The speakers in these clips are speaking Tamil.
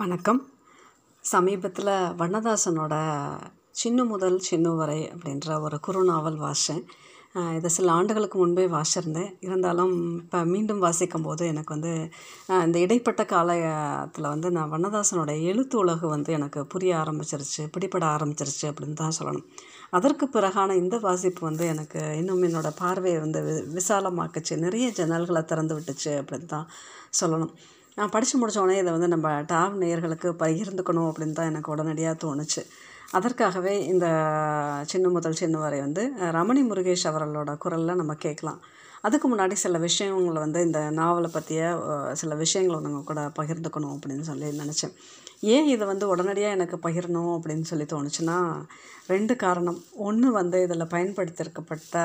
வணக்கம். சமீபத்தில் வண்ணதாசனோட சின்னு முதல் சின்னு வரை அப்படின்ற ஒரு குறுநாவல் வாசித்தேன் இதை சில ஆண்டுகளுக்கு முன்பே வாசிச்சிருந்தேன். இருந்தாலும் இப்போ மீண்டும் வாசிக்கும் போது எனக்கு வந்து இந்த இடைப்பட்ட காலத்தில் வந்து நான் வண்ணதாசனோட எழுத்து உலகு வந்து எனக்கு புரிய ஆரம்பிச்சிருச்சு பிடிபட ஆரம்பிச்சிருச்சு அப்படின்னு தான் சொல்லணும். அதற்கு பிறகான இந்த வாசிப்பு வந்து எனக்கு இன்னும் என்னோடய பார்வையை வந்து வி விசாலமாக்குச்சு. நிறைய ஜன்னல்களை திறந்து விட்டுச்சு அப்படின்னு தான் சொல்லணும். நான் படித்து முடித்தோடனே இதை வந்து நம்ம டாப் நேயர்களுக்கு பகிர்ந்துக்கணும் அப்படின்னு தான் எனக்கு உடனடியாக தோணுச்சு. அதற்காகவே இந்த சின்ன முதல் சின்ன வரை வந்து ரமணி முருகேஷ் அவர்களோட குரலில் நம்ம கேட்கலாம். அதுக்கு முன்னாடி சில விஷயங்களை வந்து இந்த நாவலை பற்றிய சில விஷயங்களை நம்ம கூட பகிர்ந்துக்கணும் அப்படின்னு சொல்லி நினச்சேன். ஏன் இதை வந்து உடனடியாக எனக்கு பகிரணும் அப்படின்னு சொல்லி தோணுச்சுன்னா ரெண்டு காரணம். ஒன்று வந்து இதில் பயன்படுத்தியிருக்கப்பட்ட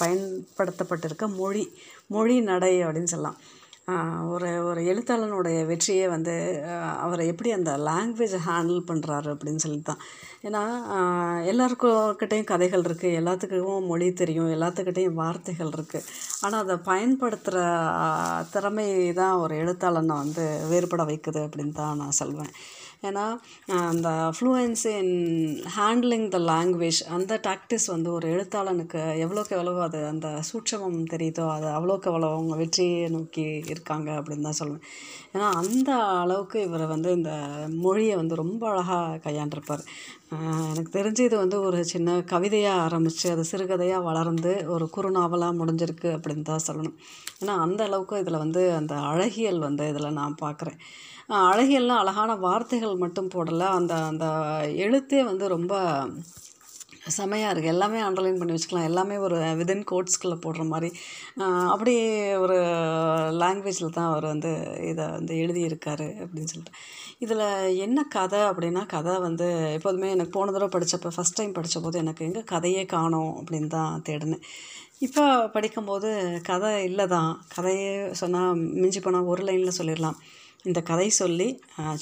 பயன்படுத்தப்பட்டிருக்க மொழி மொழி நடை அப்படின்னு சொல்லலாம். ஒரு ஒரு எழுத்தாளனுடைய வெற்றியே வந்து அவரை எப்படி அந்த லாங்குவேஜை ஹேண்டில் பண்ணுறாரு அப்படின்னு சொல்லி தான் ஏன்னா எல்லாருக்கிட்டையும் கதைகள் இருக்குது எல்லாத்துக்கும் மொழி தெரியும் எல்லாத்துக்கிட்டேயும் வார்த்தைகள் இருக்குது ஆனால் அதை பயன்படுத்துகிற திறமை தான் ஒரு எழுத்தாளனை வந்து வேறுபட வைக்குது அப்படின்னு தான் நான் சொல்வேன். ஏன்னா அந்த fluency in handling the language அந்த டாக்டிஸ் வந்து ஒரு எழுத்தாளனுக்கு எவ்வளோக்கு எவ்வளோ அது அந்த சூட்சமம் தெரியுதோ அது அவ்வளோக்கு எவ்வளோ அவங்க வெற்றியை நோக்கி இருக்காங்க அப்படின்னு தான் சொல்லுவேன் ஏன்னா அந்த அளவுக்கு இவர் வந்து இந்த மொழியை வந்து ரொம்ப அழகாக கையாண்டிருப்பார். எனக்கு தெரிஞ்சு இது வந்து ஒரு சின்ன கவிதையாக ஆரம்பித்து அது சிறுகதையாக வளர்ந்து ஒரு குறுநாவலாக முடிஞ்சிருக்கு அப்படின்னு தான் சொல்லணும். ஏன்னா அந்த அளவுக்கு இதில் வந்து அந்த அழகியல் வந்து இதில் நான் பார்க்குறேன் அழகியல்லாம் அழகான வார்த்தைகள் மட்டும் போடலை அந்த அந்த எழுத்தே வந்து ரொம்ப செமையாக இருக்குது எல்லாமே அண்டர்லைன் பண்ணி வச்சுக்கலாம். எல்லாமே ஒரு விதின் கோட்ஸ்குள்ளே போடுற மாதிரி. அப்படி ஒரு லாங்குவேஜில் தான் அவர் வந்து இதை வந்து எழுதியிருக்காரு அப்படின்னு சொல்லிட்டு. இதில் என்ன கதை அப்படின்னா கதை வந்து எப்போதுமே எனக்கு போன தடவை படித்தப்போ ஃபஸ்ட் டைம் படித்தபோது எனக்கு எங்கே கதையே காணோம் அப்படின்னு தான் தேடினேன். இப்போ படிக்கும்போது கதை இல்லை தான் கதையே சொன்னால் மிஞ்சி போனால் ஒரு லைனில் சொல்லிடலாம். இந்த கதை சொல்லி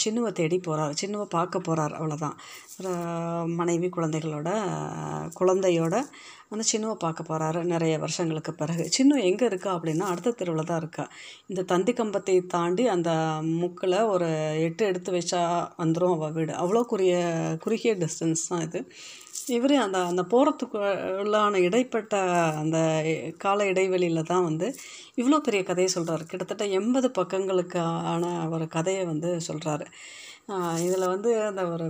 சின்னுவை தேடி போகிறார் சின்னுவை பார்க்க போகிறார் அவ்வளோதான் மனைவி குழந்தைகளோட குழந்தையோட அந்த சின்னுவை பார்க்க போகிறாரு நிறைய வருஷங்களுக்கு பிறகு. சின்னு எங்கே இருக்கா அப்படின்னா அடுத்த தெருவில் தான் இருக்கா. இந்த தந்தி கம்பத்தை தாண்டி அந்த முக்கில் ஒரு எட்டு எடுத்து வச்சா வந்துடும் அவள் வீடு. அவ்வளோ குறுகிய குறுகிய டிஸ்டன்ஸ் தான் இது. இவர் அந்த அந்த போகிறதுக்கு உள்ளான இடைப்பட்ட அந்த கால இடைவெளியில் தான் வந்து இவ்வளோ பெரிய கதையை சொல்கிறாரு கிட்டத்தட்ட எண்பது பக்கங்களுக்கான ஒரு கதையை வந்து சொல்கிறாரு இதில் வந்து அந்த ஒரு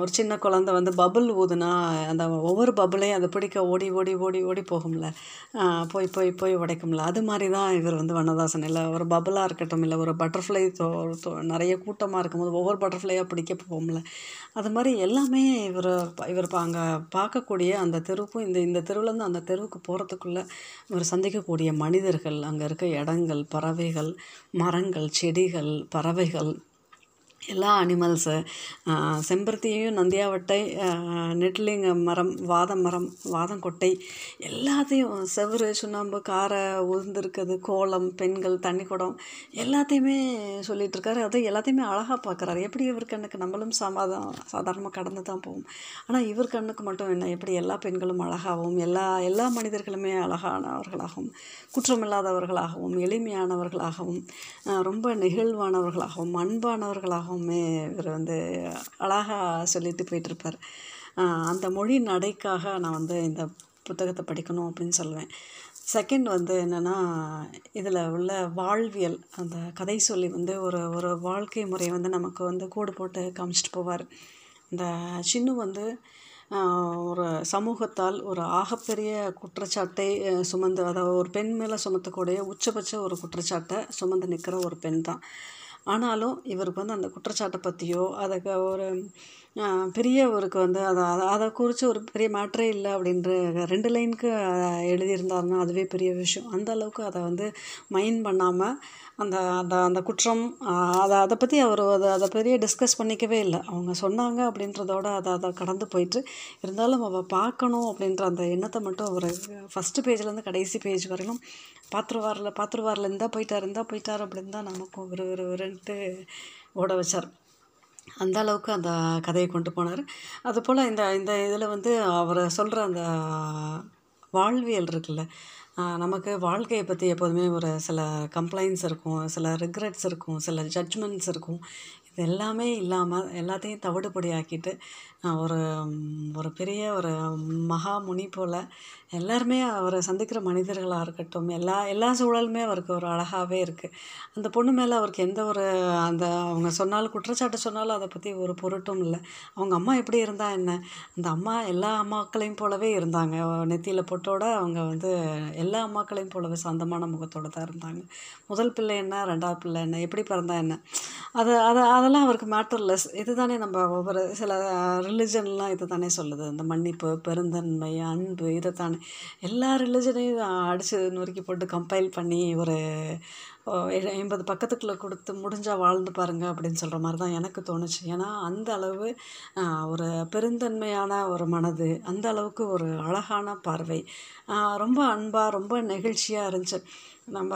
ஒரு சின்ன குழந்த வந்து பபுள் ஊதுனா அந்த ஒவ்வொரு பபுளையும் அதை பிடிக்க ஓடி ஓடி ஓடி ஓடி போகும்ல. போய் போய் போய் உடைக்கும்ல. அது மாதிரி தான் இவர் வந்து வண்ணதாசன் இல்லை ஒரு பபுளாக இருக்கட்டும் இல்லை ஒரு பட்டர்ஃப்ளை தோ நிறைய கூட்டமாக இருக்கும்போது ஒவ்வொரு பட்டர்ஃப்ளையாக பிடிக்க போகும்ல. அது மாதிரி எல்லாமே இவர் இவர் அங்கே பார்க்கக்கூடிய அந்த தெருவுக்கும் இந்த இந்த தெருவுலேருந்து அந்த தெருவுக்கு போகிறதுக்குள்ளே இவர் சந்திக்கக்கூடிய மனிதர்கள் அங்கே இருக்க இடங்கள் பறவைகள் மரங்கள் செடிகள் பறவைகள் எல்லா அனிமல்ஸு செம்பருத்தியும் நந்தியாவட்டை நெட்லிங்க மரம் வாதம் மரம் வாதங்கொட்டை எல்லாத்தையும் செவரு சுண்ணாம்பு காரை உதிர்ந்துருக்குது கோலம் பெண்கள் தண்ணி குடம் எல்லாத்தையுமே சொல்லிகிட்ருக்காரு அது எல்லாத்தையுமே அழகாக பார்க்குறாரு. எப்படி இவர் கண்ணுக்கு நம்மளும் சமாதம் சாதாரணமாக கடந்து தான் போவோம். ஆனால் இவர் கண்ணுக்கு மட்டும் என்ன எப்படி எல்லா பெண்களும் அழகாகவும் எல்லா எல்லா மனிதர்களுமே அழகானவர்களாகவும் குற்றமில்லாதவர்களாகவும் எளிமையானவர்களாகவும் ரொம்ப நெகிழ்வானவர்களாகவும் அன்பானவர்களாகவும் எல்லாமே இவர் வந்து அழகாக சொல்லிட்டு போயிட்டுருப்பார். அந்த மொழி நடைக்காக நான் வந்து இந்த புத்தகத்தை படிக்கணும் அப்படின்னு சொல்லுவேன். செகண்ட் வந்து என்னென்னா இதில் உள்ள வாழ்வியல் அந்த கதை சொல்லி வந்து ஒரு ஒரு வாழ்க்கை முறையை வந்து நமக்கு வந்து கூடு போட்டு காமிச்சிட்டு போவார். இந்த சின்னு வந்து ஒரு சமூகத்தால் ஒரு ஆகப்பெரிய குற்றச்சாட்டை சுமந்து அதாவது ஒரு பெண் மேலே சுமத்தக்கூடிய உச்சபட்ச ஒரு குற்றச்சாட்டை சுமந்து நிற்கிற ஒரு பெண் தான் ஆனாலும் இவருக்கு வந்து அந்த குற்றச்சாட்டை பற்றியோ அதுக்கு ஒரு பெரியவருக்கு வந்து அதை அதை அதை குறித்து ஒரு பெரிய மேட்ரே இல்லை அப்படின்ற ரெண்டு லைனுக்கு எழுதியிருந்தாருன்னா அதுவே பெரிய விஷயம். அந்த அளவுக்கு அதை வந்து மைண்ட் பண்ணாமல் அந்த அந்த அந்த குற்றம் அதை அதை பற்றி அவர் அதை அதை பெரிய டிஸ்கஸ் பண்ணிக்கவே இல்லை. அவங்க சொன்னாங்க அப்படின்றதோட அதை அதை கடந்து போயிட்டு இருந்தாலும் அவள் பார்க்கணும் அப்படின்ற அந்த எண்ணத்தை மட்டும் அவர் ஃபஸ்ட்டு பேஜ்லேருந்து கடைசி பேஜ் வரையிலும் பார்த்துருவாரில் பார்த்துருவாரில் இருந்தால் போயிட்டார் இருந்தால் போயிட்டார் அப்படின்னு தான் நமக்கும் ஒரு ஒரு ஒருன்ட்டு ஓட வச்சார். அந்த அளவுக்கு அந்த கதையை கொண்டு போனார். அதுபோல் இந்த இந்த இதில் வந்து அவர் சொல்கிற அந்த வாழ்வியல் இருக்குல்ல நமக்கு வாழ்க்கையை பற்றி எப்போதுமே ஒரு சில கம்ப்ளைண்ட்ஸ் இருக்கும் சில ரிக்ரெட்ஸ் இருக்கும் சில ஜட்ஜ்மெண்ட்ஸ் இருக்கும். இது எல்லாமே இல்லாமல் எல்லாத்தையும் தவிடுபடியாக்கிட்டு ஒரு ஒரு பெரிய ஒரு மகா முனி போல் எல்லாருமே அவரை சந்திக்கிற மனிதர்களாக இருக்கட்டும் எல்லா எல்லா சூழலுமே அவருக்கு ஒரு அழகாகவே இருக்குது அந்த பொண்ணு மேலே அவருக்கு எந்த ஒரு அந்த அவங்க சொன்னாலும் குற்றச்சாட்டு சொன்னாலும் அதை பற்றி ஒரு பொருட்டும் இல்லை. அவங்க அம்மா எப்படி இருந்தா என்ன? அந்த அம்மா எல்லா அம்மாக்களையும் போலவே இருந்தாங்க. நெத்தியில் பொட்டோட அவங்க வந்து எல்லா அம்மாக்களையும் போலவே சொந்தமான முகத்தோடு தான் இருந்தாங்க. முதல் பிள்ளை என்ன? ரெண்டாவது பிள்ளை என்ன? எப்படி பிறந்தா என்ன? அதை அதை அதெல்லாம் அவருக்கு மேட்டர்லெஸ் இதுதானே நம்ம ஒவ்வொரு சில ரிலிஜன்லாம் இது தானே சொல்லுது. இந்த மன்னிப்பு பெருந்தன்மை அன்பு இதை தானே எல்லா ரிலிஜனையும் அடித்து நொறுக்கி போட்டு கம்பைல் பண்ணி ஒரு எண்பது பக்கத்துக்குள்ளே கொடுத்து முடிஞ்சால் வாழ்ந்து பாருங்க அப்படின்னு சொல்கிற மாதிரி தான் எனக்கு தோணுச்சு. ஏன்னா அந்த அளவு ஒரு பெருந்தன்மையான ஒரு மனது அந்த அளவுக்கு ஒரு அழகான பார்வை ரொம்ப அன்பாக ரொம்ப நெகிழ்ச்சியாக இருந்துச்சு. நம்ம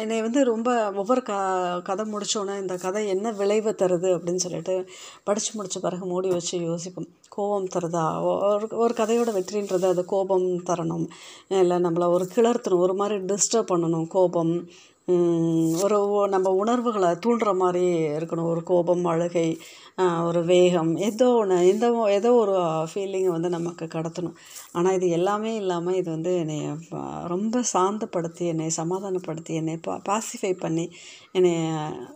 என்னை வந்து ரொம்ப ஒவ்வொரு க கதை முடித்தோன்னே இந்த கதை என்ன விளைவை தருது அப்படின்னு சொல்லிட்டு படித்து முடித்த பிறகு மூடி வச்சு யோசிப்போம். கோபம் தருதா? ஒரு ஒரு கதையோட வெற்றின்றது அது கோபம் தரணும். இல்லை நம்மளை ஒரு கிளர்த்தணும் ஒரு மாதிரி டிஸ்டர்ப் பண்ணணும். கோபம் ஒரு நம்ம உணர்வுகளை தூண்டுற மாதிரி இருக்கணும். ஒரு கோபம் அழுகை ஒரு வேகம் ஏதோ ஒன்று எந்த ஏதோ ஒரு ஃபீலிங்கை வந்து நமக்கு கடத்தணும். ஆனால் இது எல்லாமே இல்லாமல் இது வந்து என்னை ரொம்ப சாந்தப்படுத்தி என்னை சமாதானப்படுத்தி என்னை பா பாசிஃபை பண்ணி என்னை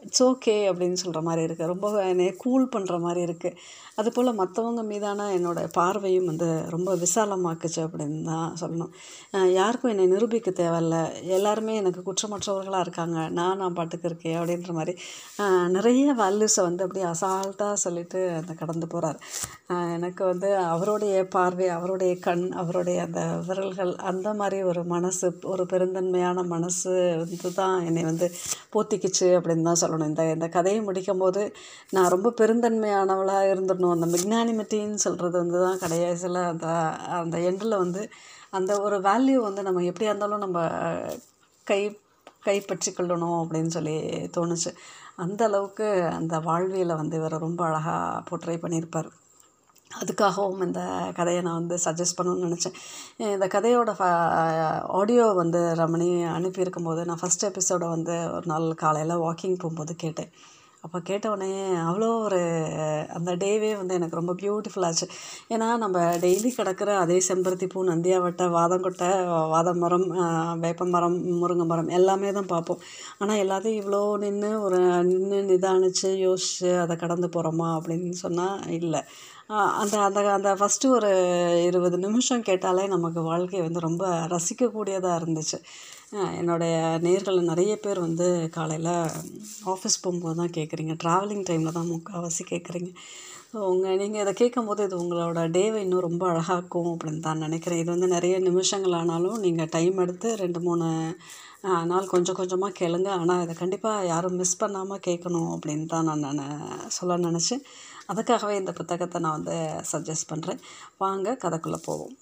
இட்ஸ் ஓகே அப்படின்னு சொல்கிற மாதிரி இருக்குது ரொம்ப என்னை கூல் பண்ணுற மாதிரி இருக்குது அதுபோல் மற்றவங்க மீதான என்னோட பார்வையும் வந்து ரொம்ப விசாலமாக்குச்சு அப்படின்னு தான் சொல்லணும். யாருக்கும் என்னை நிரூபிக்க தேவையில்ல. எல்லாருமே எனக்கு குற்றமற்றவர்களாக இருக்காங்க. நான் நான் பாட்டுக்கு இருக்கேன் அப்படின்ற மாதிரி நிறைய வேல்யூஸை வந்து அப்படியே அசால்ட்டாக சொல்லிட்டு அந்த கடந்து போகிறார் எனக்கு வந்து அவருடைய பார்வை அவருடைய கண் அவருடைய அந்த விரல்கள் அந்த மாதிரி ஒரு மனசு ஒரு பெருந்தன்மையான மனசு வந்து தான் என்னை வந்து முடிஞ்சிச்சு அப்படின்னு தான் சொல்லணும். இந்த இந்த கதையை முடிக்கும் போது நான் ரொம்ப பெருந்தன்மையானவளாக இருந்துடணும். அந்த மெக்னானிமிட்டின்னு சொல்கிறது வந்து தான் கடைசியில் அந்த அந்த எண்டில் வந்து அந்த ஒரு வேல்யூ வந்து நம்ம எப்படியா இருந்தாலும் நம்ம கை கைப்பற்றி கொள்ளணும் அப்படின்னு சொல்லி தோணுச்சு. அந்த அளவுக்கு அந்த வாழ்வியலை வந்து இவர் ரொம்ப அழகாக போட்ரை பண்ணியிருப்பார். அதுக்காகவும் இந்த கதையை நான் வந்து சஜஸ்ட் பண்ணணும்னு நினச்சேன். இந்த கதையோட ஆடியோ வந்து ரமணி அனுப்பியிருக்கும் போது நான் ஃபஸ்ட் எபிசோடை வந்து ஒரு நாள் காலையில் வாக்கிங் போகும்போது கேட்டேன். அப்போ கேட்ட உடனே அவ்வளோ ஒரு அந்த டேவே வந்து எனக்கு ரொம்ப பியூட்டிஃபுல்லாச்சு ஏன்னா நம்ம டெய்லி கிடக்கிற அதே செம்பருத்தி பூ நந்தியாவட்டை வாதங்கொட்டை வாத மரம் வேப்ப மரம் முருங்கை மரம் எல்லாமே தான் பார்ப்போம். ஆனால் எல்லாத்தையும் இவ்வளோ நின்று ஒரு நின்று நிதானித்து யோசித்து அதை கடந்து போகிறோமா அப்படின்னு சொன்னால் இல்லை. அந்த அந்த அந்த ஃபஸ்ட்டு ஒரு இருபது நிமிஷம் கேட்டாலே நமக்கு வாழ்க்கை வந்து ரொம்ப ரசிக்கக்கூடியதாக இருந்துச்சு. என்னுடைய நேர்கள் நிறைய பேர் வந்து காலையில் ஆஃபீஸ் போகும்போது தான் கேட்குறீங்க ட்ராவலிங் டைமில் தான் முக்கால்வாசி கேட்குறீங்க ஸோ உங்கள் நீங்கள் இதை கேட்கும்போது இது உங்களோட டேவை இன்னும் ரொம்ப அழகாக்கும் அப்படின்னு தான் நினைக்கிறேன். இது வந்து நிறைய நிமிஷங்கள் ஆனாலும் நீங்கள் டைம் எடுத்து ரெண்டு மூணு நாள் கொஞ்சம் கொஞ்சமாக கேளுங்க. ஆனால் இதை கண்டிப்பாக யாரும் மிஸ் பண்ணாமல் கேட்கணும் அப்படின்னு தான் நான் நான் சொல்ல நினச்சேன். அதுக்காகவே இந்த புத்தகத்தை நான் வந்து சஜஸ்ட் பண்ணுறேன் வாங்க கதைக்குள்ளே போவோம்.